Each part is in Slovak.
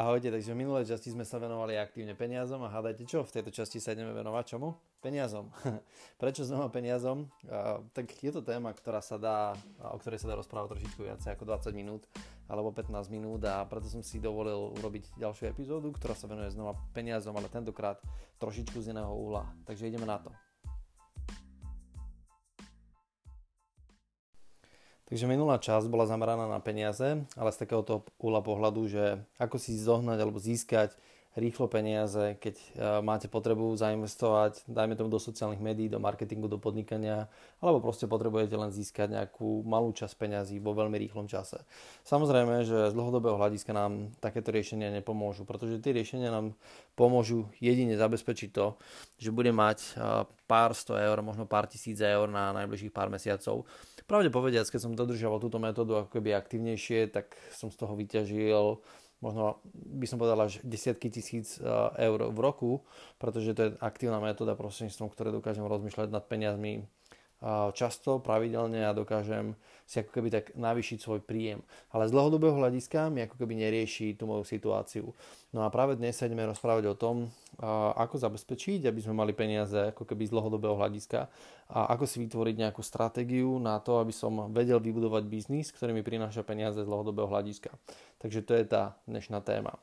Ahojte, takže v minulej časti sme sa venovali aktívne peniazom a hádajte čo? V tejto časti sa ideme venovať čomu? Peniazom. Prečo znova peniazom? Uh, tak je to téma, ktorá sa dá, o ktorej sa dá rozprávať trošičku viac ako 20 minút alebo 15 minút a preto som si dovolil urobiť ďalšiu epizódu, ktorá sa venuje znova peniazom, ale tentokrát trošičku z iného uhla. Takže ideme na to. Takže minulá časť bola zameraná na peniaze, ale z takéhoto uhla pohľadu, že ako si zohnať alebo získať rýchlo peniaze, keď e, máte potrebu zainvestovať, dajme tomu do sociálnych médií, do marketingu, do podnikania, alebo proste potrebujete len získať nejakú malú časť peňazí vo veľmi rýchlom čase. Samozrejme, že z dlhodobého hľadiska nám takéto riešenia nepomôžu, pretože tie riešenia nám pomôžu jedine zabezpečiť to, že bude mať e, pár sto eur, možno pár tisíc eur na najbližších pár mesiacov. Pravde povediac, keď som dodržiaval túto metódu ako keby aktivnejšie, tak som z toho vyťažil možno by som povedal až desiatky tisíc eh, eur v roku, pretože to je aktívna metóda prostredníctvom, ktoré dokážem rozmýšľať nad peniazmi často, pravidelne a dokážem si ako keby tak navýšiť svoj príjem. Ale z dlhodobého hľadiska mi ako keby nerieši tú moju situáciu. No a práve dnes sa ideme rozprávať o tom, ako zabezpečiť, aby sme mali peniaze ako keby z dlhodobého hľadiska a ako si vytvoriť nejakú stratégiu na to, aby som vedel vybudovať biznis, ktorý mi prináša peniaze z dlhodobého hľadiska. Takže to je tá dnešná téma.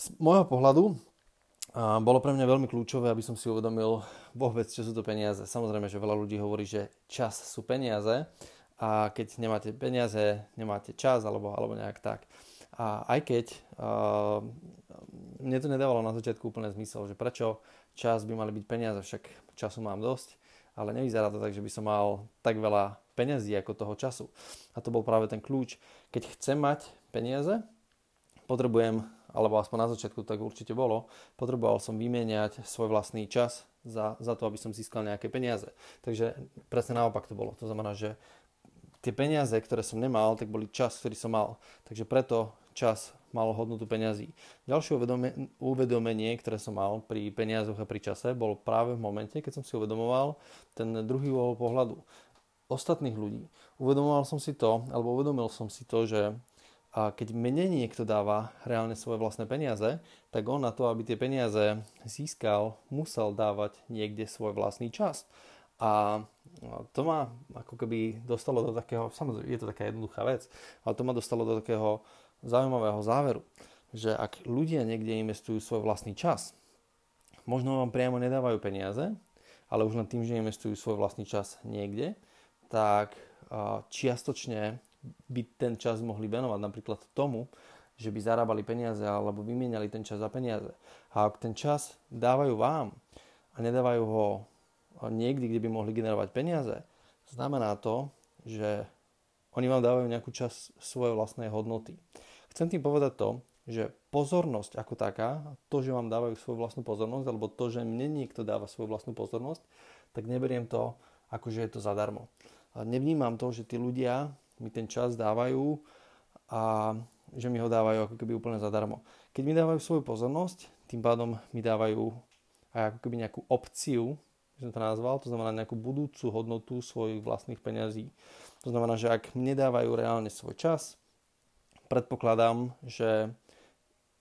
Z môjho pohľadu bolo pre mňa veľmi kľúčové, aby som si uvedomil vôbec, čo sú to peniaze. Samozrejme, že veľa ľudí hovorí, že čas sú peniaze a keď nemáte peniaze, nemáte čas alebo, alebo nejak tak. A aj keď uh, mne to nedávalo na začiatku úplne zmysel, že prečo čas by mali byť peniaze, však času mám dosť, ale nevyzerá to tak, že by som mal tak veľa peniazí ako toho času. A to bol práve ten kľúč. Keď chcem mať peniaze, potrebujem alebo aspoň na začiatku tak určite bolo, potreboval som vymieňať svoj vlastný čas za, za to, aby som získal nejaké peniaze. Takže presne naopak to bolo. To znamená, že tie peniaze, ktoré som nemal, tak boli čas, ktorý som mal. Takže preto čas mal hodnotu peňazí. Ďalšie uvedomenie, ktoré som mal pri peniazoch a pri čase, bol práve v momente, keď som si uvedomoval ten druhý uhol pohľadu ostatných ľudí. Uvedomoval som si to, alebo uvedomil som si to, že a keď mne niekto dáva reálne svoje vlastné peniaze, tak on na to, aby tie peniaze získal, musel dávať niekde svoj vlastný čas. A to ma ako keby dostalo do takého, samozrejme je to taká jednoduchá vec, ale to ma dostalo do takého zaujímavého záveru, že ak ľudia niekde investujú svoj vlastný čas, možno vám priamo nedávajú peniaze, ale už len tým, že investujú svoj vlastný čas niekde, tak čiastočne by ten čas mohli venovať napríklad tomu, že by zarábali peniaze alebo vymieniali ten čas za peniaze. A ak ten čas dávajú vám a nedávajú ho niekde, kde by mohli generovať peniaze, znamená to, že oni vám dávajú nejakú čas svojej vlastnej hodnoty. Chcem tým povedať to, že pozornosť ako taká, to, že vám dávajú svoju vlastnú pozornosť, alebo to, že mne niekto dáva svoju vlastnú pozornosť, tak neberiem to ako, že je to zadarmo. Nevnímam to, že tí ľudia mi ten čas dávajú a že mi ho dávajú ako keby úplne zadarmo. Keď mi dávajú svoju pozornosť, tým pádom mi dávajú aj ako keby nejakú opciu, že som to nazval, to znamená nejakú budúcu hodnotu svojich vlastných peňazí. To znamená, že ak mne dávajú reálne svoj čas, predpokladám, že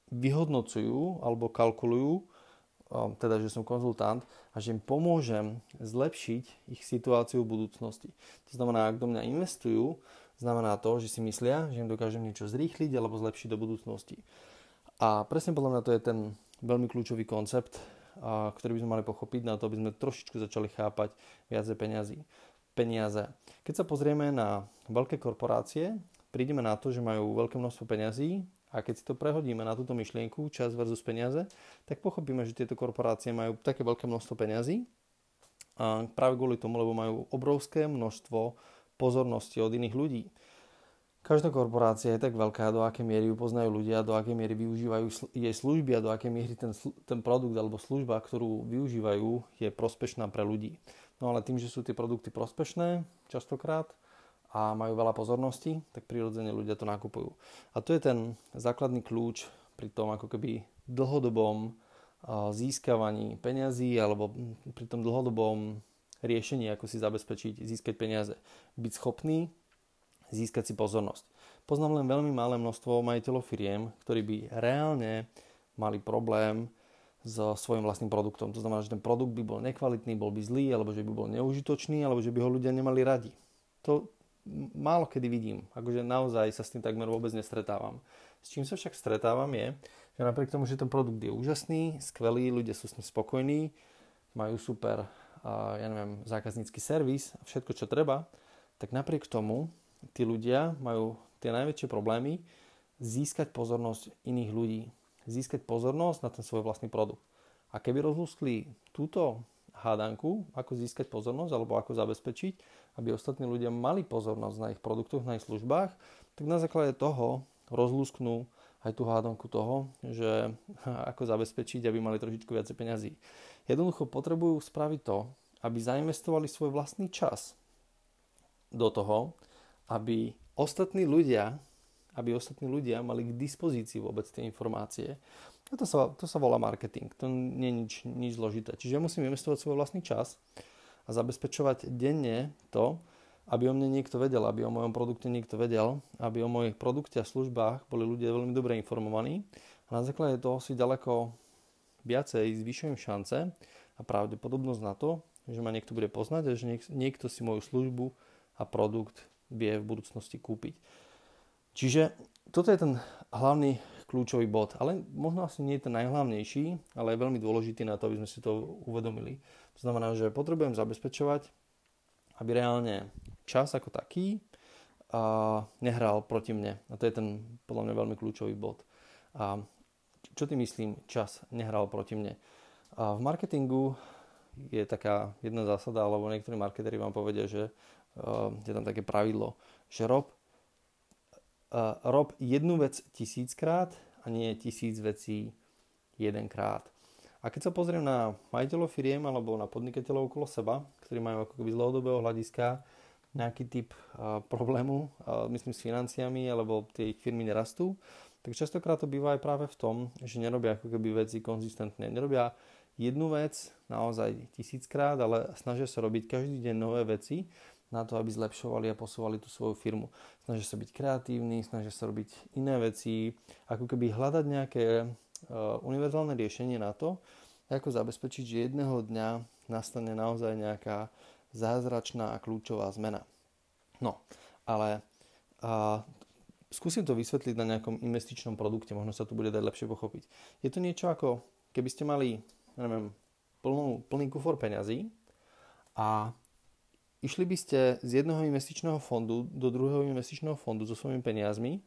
vyhodnocujú alebo kalkulujú, teda že som konzultant a že im pomôžem zlepšiť ich situáciu v budúcnosti. To znamená, ak do mňa investujú, znamená to, že si myslia, že im dokážem niečo zrýchliť alebo zlepšiť do budúcnosti. A presne podľa mňa to je ten veľmi kľúčový koncept, a, ktorý by sme mali pochopiť na to, aby sme trošičku začali chápať viacej peniazy. peniaze. Keď sa pozrieme na veľké korporácie, prídeme na to, že majú veľké množstvo peňazí a keď si to prehodíme na túto myšlienku, čas versus peniaze, tak pochopíme, že tieto korporácie majú také veľké množstvo peňazí a práve kvôli tomu, lebo majú obrovské množstvo pozornosti od iných ľudí. Každá korporácia je tak veľká, do akej miery ju poznajú ľudia, do akej miery využívajú jej služby a do akej miery ten, ten produkt alebo služba, ktorú využívajú, je prospešná pre ľudí. No ale tým, že sú tie produkty prospešné častokrát a majú veľa pozornosti, tak prirodzene ľudia to nakupujú. A to je ten základný kľúč pri tom ako keby dlhodobom získavaní peňazí alebo pri tom dlhodobom riešenie, ako si zabezpečiť, získať peniaze. Byť schopný získať si pozornosť. Poznám len veľmi malé množstvo majiteľov firiem, ktorí by reálne mali problém so svojím vlastným produktom. To znamená, že ten produkt by bol nekvalitný, bol by zlý, alebo že by bol neužitočný, alebo že by ho ľudia nemali radi. To málo kedy vidím. Akože naozaj sa s tým takmer vôbec nestretávam. S čím sa však stretávam je, že napriek tomu, že ten produkt je úžasný, skvelý, ľudia sú s ním spokojní, majú super, ja neviem, zákaznícky servis a všetko, čo treba, tak napriek tomu tí ľudia majú tie najväčšie problémy získať pozornosť iných ľudí získať pozornosť na ten svoj vlastný produkt. A keby rozlúskli túto hádanku, ako získať pozornosť alebo ako zabezpečiť, aby ostatní ľudia mali pozornosť na ich produktoch, na ich službách, tak na základe toho rozlúsknú aj tú hádanku toho, že ako zabezpečiť, aby mali trošičku viacej peňazí. Jednoducho potrebujú spraviť to, aby zainvestovali svoj vlastný čas do toho, aby ostatní ľudia aby ostatní ľudia mali k dispozícii vôbec tie informácie. A to sa, to sa volá marketing, to nie je nič, nič zložité. Čiže musím investovať svoj vlastný čas a zabezpečovať denne to, aby o mne niekto vedel, aby o mojom produkte niekto vedel, aby o mojich produkte a službách boli ľudia veľmi dobre informovaní a na základe toho si ďaleko viacej zvyšujem šance a pravdepodobnosť na to, že ma niekto bude poznať a že niekto si moju službu a produkt vie v budúcnosti kúpiť. Čiže toto je ten hlavný kľúčový bod, ale možno asi nie je ten najhlavnejší, ale je veľmi dôležitý na to, aby sme si to uvedomili. To znamená, že potrebujem zabezpečovať, aby reálne čas ako taký a nehral proti mne. A to je ten podľa mňa veľmi kľúčový bod. A čo ty myslím, čas nehral proti mne? A v marketingu je taká jedna zásada, alebo niektorí marketeri vám povedia, že uh, je tam také pravidlo, že rob uh, rob jednu vec tisíckrát a nie tisíc vecí jedenkrát. A keď sa pozriem na majiteľov firiem alebo na podnikateľov okolo seba, ktorí majú ako keby z dlhodobého hľadiska nejaký typ uh, problému, uh, myslím s financiami, alebo tie ich firmy nerastú, tak častokrát to býva aj práve v tom, že nerobia ako keby veci konzistentne. Nerobia jednu vec naozaj tisíckrát, ale snažia sa robiť každý deň nové veci na to, aby zlepšovali a posúvali tú svoju firmu. Snažia sa byť kreatívni, snažia sa robiť iné veci, ako keby hľadať nejaké univerzálne riešenie na to, ako zabezpečiť, že jedného dňa nastane naozaj nejaká zázračná a kľúčová zmena. No, ale uh, skúsim to vysvetliť na nejakom investičnom produkte, možno sa to bude dať lepšie pochopiť. Je to niečo ako, keby ste mali, neviem, plnú, plný kufor peňazí a Išli by ste z jedného investičného fondu do druhého investičného fondu so svojimi peniazmi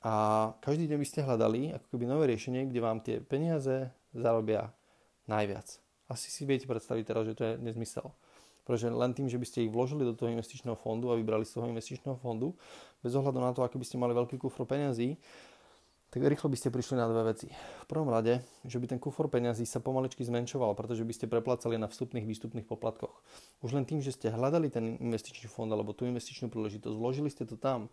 a každý deň by ste hľadali ako keby nové riešenie, kde vám tie peniaze zarobia najviac. Asi si viete predstaviť teraz, že to je nezmysel. Pretože len tým, že by ste ich vložili do toho investičného fondu a vybrali z toho investičného fondu, bez ohľadu na to, aký by ste mali veľký kufr peniazí, tak rýchlo by ste prišli na dve veci. V prvom rade, že by ten kufor peňazí sa pomaličky zmenšoval, pretože by ste preplácali na vstupných výstupných poplatkoch. Už len tým, že ste hľadali ten investičný fond alebo tú investičnú príležitosť, vložili ste to tam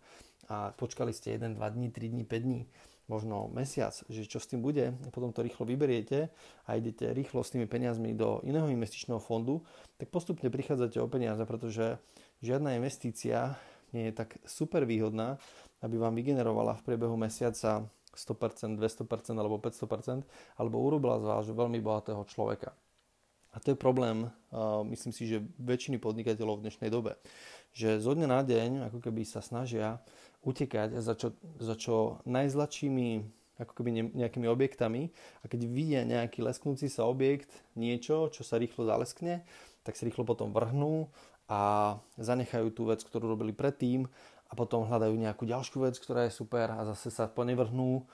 a počkali ste 1, 2 dní, 3 dní, 5 dní, možno mesiac, že čo s tým bude, potom to rýchlo vyberiete a idete rýchlo s tými peniazmi do iného investičného fondu, tak postupne prichádzate o peniaze, pretože žiadna investícia nie je tak super výhodná, aby vám vygenerovala v priebehu mesiaca 100%, 200% alebo 500%, alebo urobila z vás veľmi bohatého človeka. A to je problém, myslím si, že väčšiny podnikateľov v dnešnej dobe. Že zo dňa na deň, ako keby sa snažia utekať za čo, za čo najzlačšími ako keby nejakými objektami a keď vidia nejaký lesknúci sa objekt, niečo, čo sa rýchlo zaleskne, tak sa rýchlo potom vrhnú a zanechajú tú vec, ktorú robili predtým a potom hľadajú nejakú ďalšiu vec, ktorá je super a zase sa ponevrhnú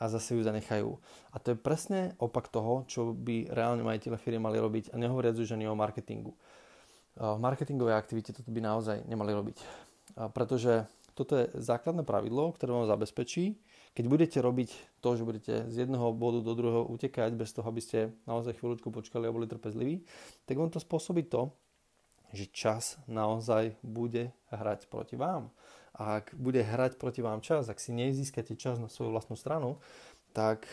a zase ju zanechajú. A to je presne opak toho, čo by reálne majiteľe firmy mali robiť a nehovoriac už ani o marketingu. V marketingovej aktivite toto by naozaj nemali robiť. Pretože toto je základné pravidlo, ktoré vám zabezpečí, keď budete robiť to, že budete z jedného bodu do druhého utekať bez toho, aby ste naozaj chvíľučku počkali a boli trpezliví, tak vám to spôsobí to, že čas naozaj bude hrať proti vám. A ak bude hrať proti vám čas, ak si nezískate čas na svoju vlastnú stranu, tak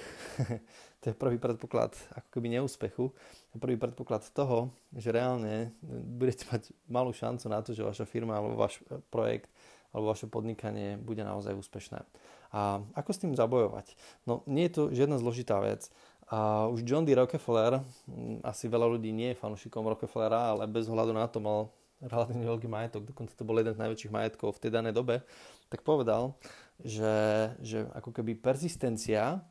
to je prvý predpoklad ako keby neúspechu. Prvý predpoklad toho, že reálne budete mať malú šancu na to, že vaša firma alebo váš projekt alebo vaše podnikanie bude naozaj úspešné. A ako s tým zabojovať? No nie je to žiadna zložitá vec. A už John D. Rockefeller, asi veľa ľudí nie je fanúšikom Rockefellera, ale bez ohľadu na to mal relatívne veľký majetok, dokonca to bol jeden z najväčších majetkov v tej danej dobe, tak povedal, že, že ako keby persistencia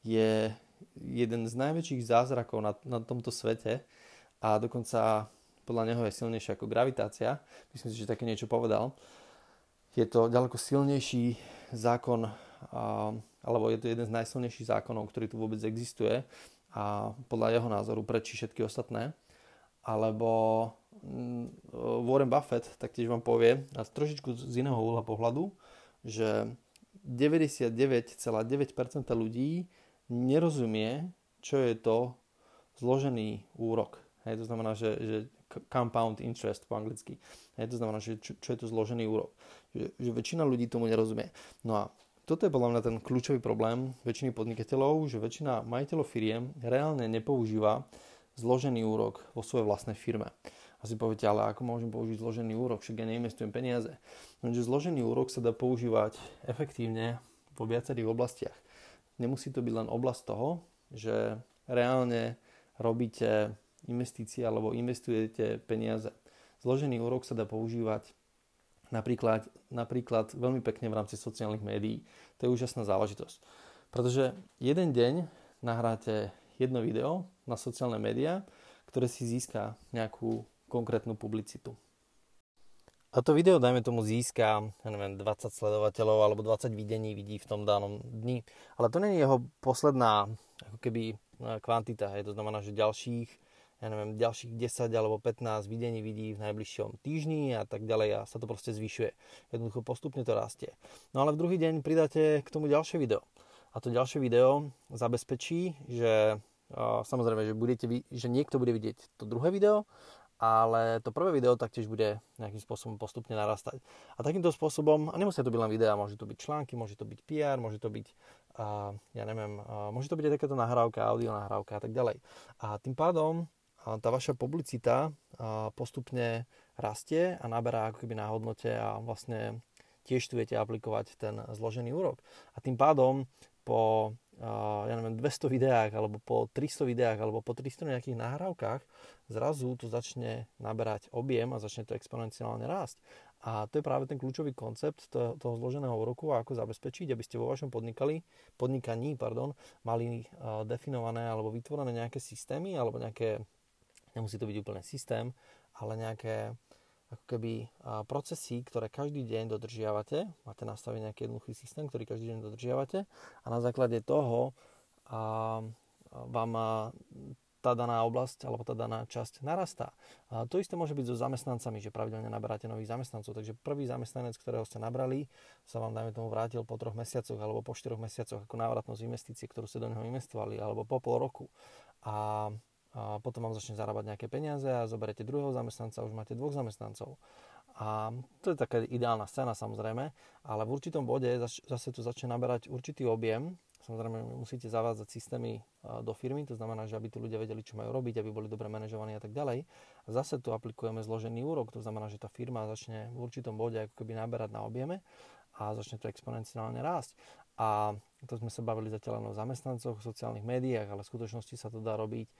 je jeden z najväčších zázrakov na, na tomto svete a dokonca podľa neho je silnejšia ako gravitácia. Myslím si, že také niečo povedal. Je to ďaleko silnejší zákon, alebo je to jeden z najsilnejších zákonov, ktorý tu vôbec existuje a podľa jeho názoru prečí všetky ostatné. Alebo Warren Buffett taktiež vám povie, a trošičku z iného uhla pohľadu, že 99,9% ľudí nerozumie, čo je to zložený úrok. Hej, to znamená, že, že compound interest po anglicky. Hej, to znamená, že čo, čo je to zložený úrok. Že, že väčšina ľudí tomu nerozumie. No a toto je podľa mňa ten kľúčový problém väčšiny podnikateľov, že väčšina majiteľov firiem reálne nepoužíva zložený úrok vo svojej vlastnej firme. Asi poviete, ale ako môžem použiť zložený úrok, však ja neinvestujem peniaze. Lenže zložený úrok sa dá používať efektívne vo viacerých oblastiach nemusí to byť len oblasť toho, že reálne robíte investície alebo investujete peniaze. Zložený úrok sa dá používať napríklad, napríklad veľmi pekne v rámci sociálnych médií. To je úžasná záležitosť. Pretože jeden deň nahráte jedno video na sociálne médiá, ktoré si získa nejakú konkrétnu publicitu. A to video, dajme tomu, získa, ja neviem, 20 sledovateľov alebo 20 videní vidí v tom danom dni. Ale to není jeho posledná, ako keby, e, kvantita. Je to znamená, že ďalších, ja neviem, ďalších 10 alebo 15 videní vidí v najbližšom týždni a tak ďalej a sa to proste zvyšuje. Jednoducho postupne to rastie. No ale v druhý deň pridáte k tomu ďalšie video. A to ďalšie video zabezpečí, že samozrejme, že, budete, že niekto bude vidieť to druhé video ale to prvé video taktiež bude nejakým spôsobom postupne narastať. A takýmto spôsobom, a nemusia to byť len videá, môže to byť články, môže to byť PR, môže to byť, uh, ja neviem, uh, môže to byť aj takéto nahrávka, audio nahrávka a tak ďalej. A tým pádom uh, tá vaša publicita uh, postupne rastie a naberá ako keby na hodnote a vlastne tiež tu viete aplikovať ten zložený úrok. A tým pádom po ja neviem, 200 videách alebo po 300 videách alebo po 300 nejakých nahrávkach zrazu to začne naberať objem a začne to exponenciálne rásť. A to je práve ten kľúčový koncept toho, toho zloženého úroku a ako zabezpečiť, aby ste vo vašom podnikali, podnikaní pardon, mali uh, definované alebo vytvorené nejaké systémy alebo nejaké, nemusí to byť úplne systém, ale nejaké ako keby procesy, ktoré každý deň dodržiavate, máte nastavený nejaký jednoduchý systém, ktorý každý deň dodržiavate a na základe toho a, vám tá daná oblasť alebo tá daná časť narastá. A to isté môže byť so zamestnancami, že pravidelne naberáte nových zamestnancov. Takže prvý zamestnanec, ktorého ste nabrali, sa vám, dajme tomu, vrátil po troch mesiacoch alebo po štyroch mesiacoch ako návratnosť investície, ktorú ste do neho investovali, alebo po pol roku. A a potom vám začne zarábať nejaké peniaze a zoberete druhého zamestnanca a už máte dvoch zamestnancov. A to je taká ideálna scéna samozrejme, ale v určitom bode zase to začne naberať určitý objem. Samozrejme musíte zavádzať systémy do firmy, to znamená, že aby tu ľudia vedeli, čo majú robiť, aby boli dobre manažovaní a tak ďalej. Zase tu aplikujeme zložený úrok, to znamená, že tá firma začne v určitom bode ako keby naberať na objeme a začne to exponenciálne rásť. A to sme sa bavili zatiaľ len o zamestnancoch, sociálnych médiách, ale v skutočnosti sa to dá robiť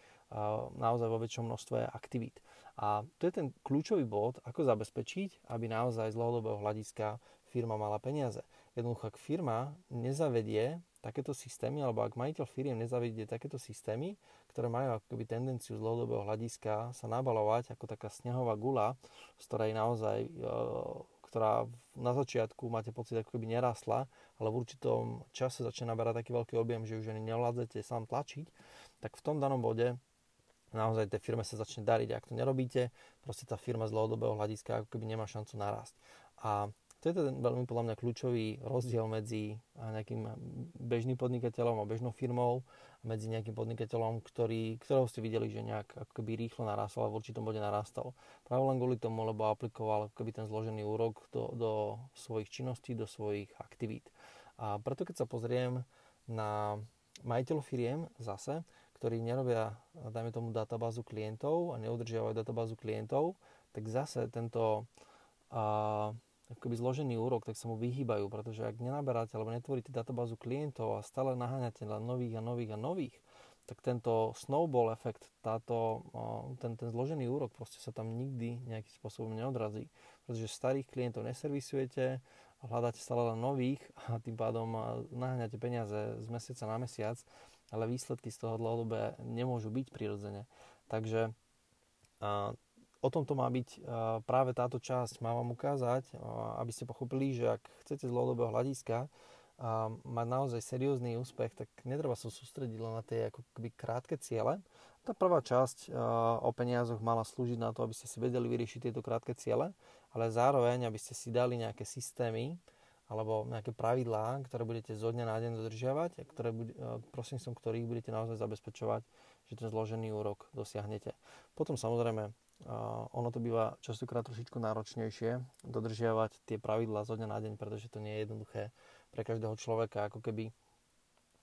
naozaj vo väčšom množstve aktivít. A to je ten kľúčový bod, ako zabezpečiť, aby naozaj z dlhodobého hľadiska firma mala peniaze. Jednoducho, ak firma nezavedie takéto systémy, alebo ak majiteľ firiem nezavedie takéto systémy, ktoré majú akoby tendenciu z dlhodobého hľadiska sa nabalovať ako taká snehová gula, z ktorej naozaj, e, ktorá na začiatku máte pocit, ako keby nerastla, ale v určitom čase začne naberať taký veľký objem, že už ani nevládzete sám tlačiť, tak v tom danom bode naozaj tej firme sa začne dariť. Ak to nerobíte, proste tá firma z dlhodobého hľadiska ako keby nemá šancu narásť. A to je ten veľmi podľa mňa kľúčový rozdiel medzi nejakým bežným podnikateľom a bežnou firmou a medzi nejakým podnikateľom, ktorý, ktorého ste videli, že nejak ako keby rýchlo narastol a v určitom bode narastal. Práve len kvôli tomu, lebo aplikoval ako keby ten zložený úrok do, do svojich činností, do svojich aktivít. A preto keď sa pozriem na majiteľov firiem zase, ktorí nerobia, dajme tomu, databázu klientov a neudržiavajú databázu klientov, tak zase tento, a, akoby zložený úrok, tak sa mu vyhýbajú, pretože ak nenaberáte alebo netvoríte databázu klientov a stále naháňate len nových a nových a nových, tak tento snowball efekt, táto, ten, ten zložený úrok proste sa tam nikdy nejakým spôsobom neodrazí. Pretože starých klientov neservisujete, hľadáte stále len nových a tým pádom naháňate peniaze z mesiaca na mesiac, ale výsledky z toho dlhodobé nemôžu byť prirodzene. Takže o tom to má byť práve táto časť. Má vám ukázať, aby ste pochopili, že ak chcete z dlhodobého hľadiska mať naozaj seriózny úspech, tak netreba sa sústrediť len na tie ako keby krátke ciele. Tá prvá časť o peniazoch mala slúžiť na to, aby ste si vedeli vyriešiť tieto krátke ciele, ale zároveň, aby ste si dali nejaké systémy alebo nejaké pravidlá, ktoré budete zo dňa na deň dodržiavať a ktoré, prostredníctvom ktorých budete naozaj zabezpečovať, že ten zložený úrok dosiahnete. Potom samozrejme ono to býva častokrát trošičku náročnejšie dodržiavať tie pravidlá zo dňa na deň, pretože to nie je jednoduché pre každého človeka, ako keby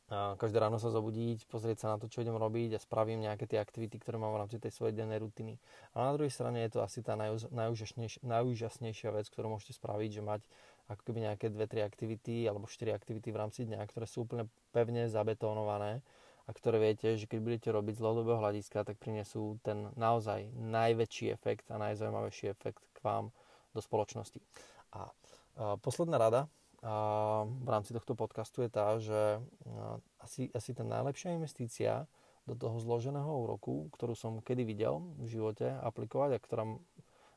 každé ráno sa zobudiť, pozrieť sa na to, čo idem robiť a spravím nejaké tie aktivity, ktoré mám v rámci tej svojej dennej rutiny. A na druhej strane je to asi tá najúžasnejšia vec, ktorú môžete spraviť, že mať ako keby nejaké dve, tri aktivity alebo štyri aktivity v rámci dňa, ktoré sú úplne pevne zabetónované a ktoré viete, že keď budete robiť z dlhodobého hľadiska, tak prinesú ten naozaj najväčší efekt a najzaujímavejší efekt k vám do spoločnosti. A, posledná rada v rámci tohto podcastu je tá, že asi, asi tá najlepšia investícia do toho zloženého úroku, ktorú som kedy videl v živote aplikovať a ktorá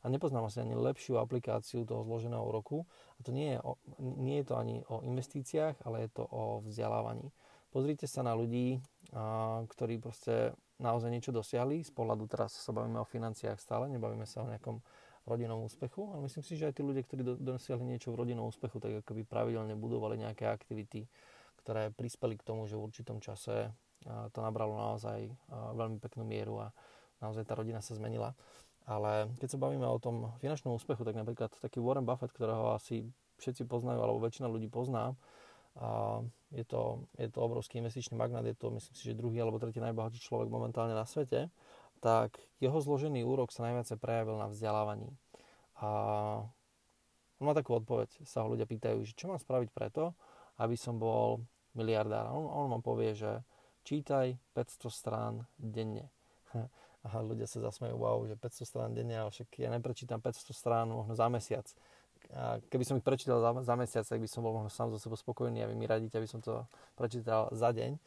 a nepoznám asi ani lepšiu aplikáciu toho zloženého úroku. A to nie je, o, nie je to ani o investíciách, ale je to o vzdelávaní. Pozrite sa na ľudí, a, ktorí proste naozaj niečo dosiahli. Z pohľadu teraz sa bavíme o financiách stále, nebavíme sa o nejakom rodinnom úspechu, ale myslím si, že aj tí ľudia, ktorí dosiahli niečo v rodinnom úspechu, tak akoby pravidelne budovali nejaké aktivity, ktoré prispeli k tomu, že v určitom čase to nabralo naozaj veľmi peknú mieru a naozaj tá rodina sa zmenila. Ale keď sa bavíme o tom finančnom úspechu, tak napríklad taký Warren Buffett, ktorého asi všetci poznajú, alebo väčšina ľudí pozná, a je to, je to obrovský investičný magnát, je to myslím si, že druhý alebo tretí najbohatší človek momentálne na svete, tak jeho zložený úrok sa najviac prejavil na vzdelávaní. A on má takú odpoveď, sa ho ľudia pýtajú, že čo mám spraviť preto, aby som bol miliardár. On, on vám povie, že čítaj 500 strán denne. A ľudia sa zasmejú, wow, že 500 strán denne, ale však ja neprečítam 500 strán možno za mesiac a keby som ich prečítal za, za mesiac, tak by som bol možno sám za sebou spokojný a vy mi radíte, aby som to prečítal za deň.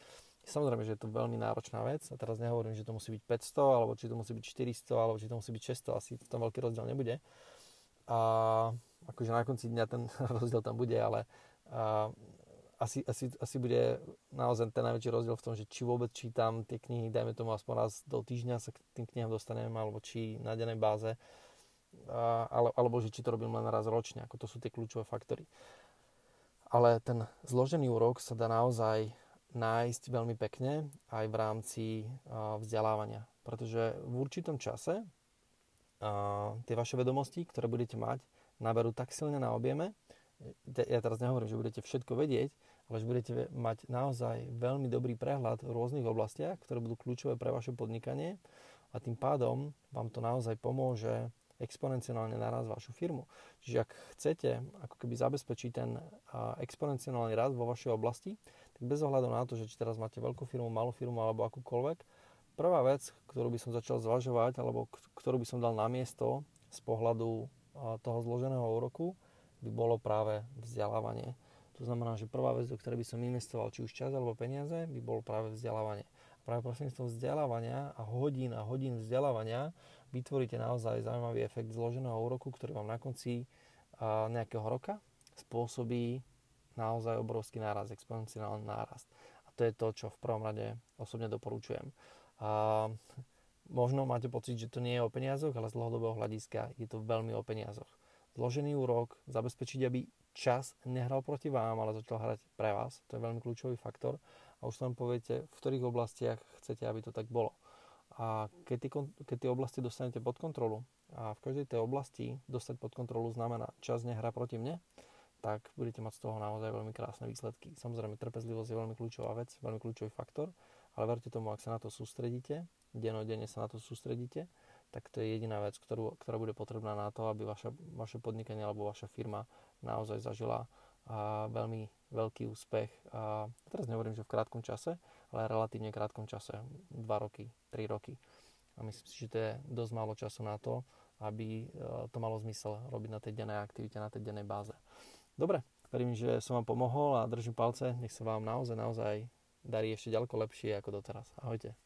Samozrejme, že je to veľmi náročná vec a teraz nehovorím, že to musí byť 500, alebo či to musí byť 400, alebo či to musí byť 600, asi v tom veľký rozdiel nebude. A akože na konci dňa ten rozdiel tam bude, ale a, asi, asi, asi bude naozaj ten najväčší rozdiel v tom, že či vôbec čítam tie knihy, dajme tomu aspoň raz do týždňa sa k tým knihám dostanem, alebo či na dennej báze ale, alebo že či to robím len raz ročne, ako to sú tie kľúčové faktory. Ale ten zložený úrok sa dá naozaj nájsť veľmi pekne aj v rámci vzdelávania. Pretože v určitom čase tie vaše vedomosti, ktoré budete mať, naberú tak silne na objeme, ja teraz nehovorím, že budete všetko vedieť, ale že budete mať naozaj veľmi dobrý prehľad v rôznych oblastiach, ktoré budú kľúčové pre vaše podnikanie a tým pádom vám to naozaj pomôže exponenciálne naraz vašu firmu. Čiže ak chcete ako keby zabezpečiť ten exponenciálny rast vo vašej oblasti, tak bez ohľadu na to, že či teraz máte veľkú firmu, malú firmu alebo akúkoľvek, prvá vec, ktorú by som začal zvažovať alebo ktorú by som dal na miesto z pohľadu toho zloženého úroku, by bolo práve vzdelávanie. To znamená, že prvá vec, do ktorej by som investoval či už čas alebo peniaze, by bolo práve vzdelávanie. Práve prostredníctvom vzdelávania a hodín a hodín vzdelávania vytvoríte naozaj zaujímavý efekt zloženého úroku, ktorý vám na konci nejakého roka spôsobí naozaj obrovský náraz, exponenciálny nárast. A to je to, čo v prvom rade osobne doporučujem. A možno máte pocit, že to nie je o peniazoch, ale z dlhodobého hľadiska je to veľmi o peniazoch. Zložený úrok, zabezpečiť, aby čas nehral proti vám, ale začal hrať pre vás. To je veľmi kľúčový faktor. A už tam poviete, v ktorých oblastiach chcete, aby to tak bolo. A keď tie, keď tie oblasti dostanete pod kontrolu a v každej tej oblasti dostať pod kontrolu znamená čas nehra proti mne, tak budete mať z toho naozaj veľmi krásne výsledky. Samozrejme, trpezlivosť je veľmi kľúčová vec, veľmi kľúčový faktor, ale verte tomu, ak sa na to sústredíte, denodenne sa na to sústredíte, tak to je jediná vec, ktorú, ktorá bude potrebná na to, aby vaša, vaše podnikanie alebo vaša firma naozaj zažila a veľmi veľký úspech. A teraz nehovorím, že v krátkom čase, ale relatívne krátkom čase, 2 roky, 3 roky. A myslím si, že to je dosť málo času na to, aby e, to malo zmysel robiť na tej dennej aktivite, na tej dennej báze. Dobre, verím, že som vám pomohol a držím palce. Nech sa vám naozaj, naozaj darí ešte ďaleko lepšie ako doteraz. Ahojte.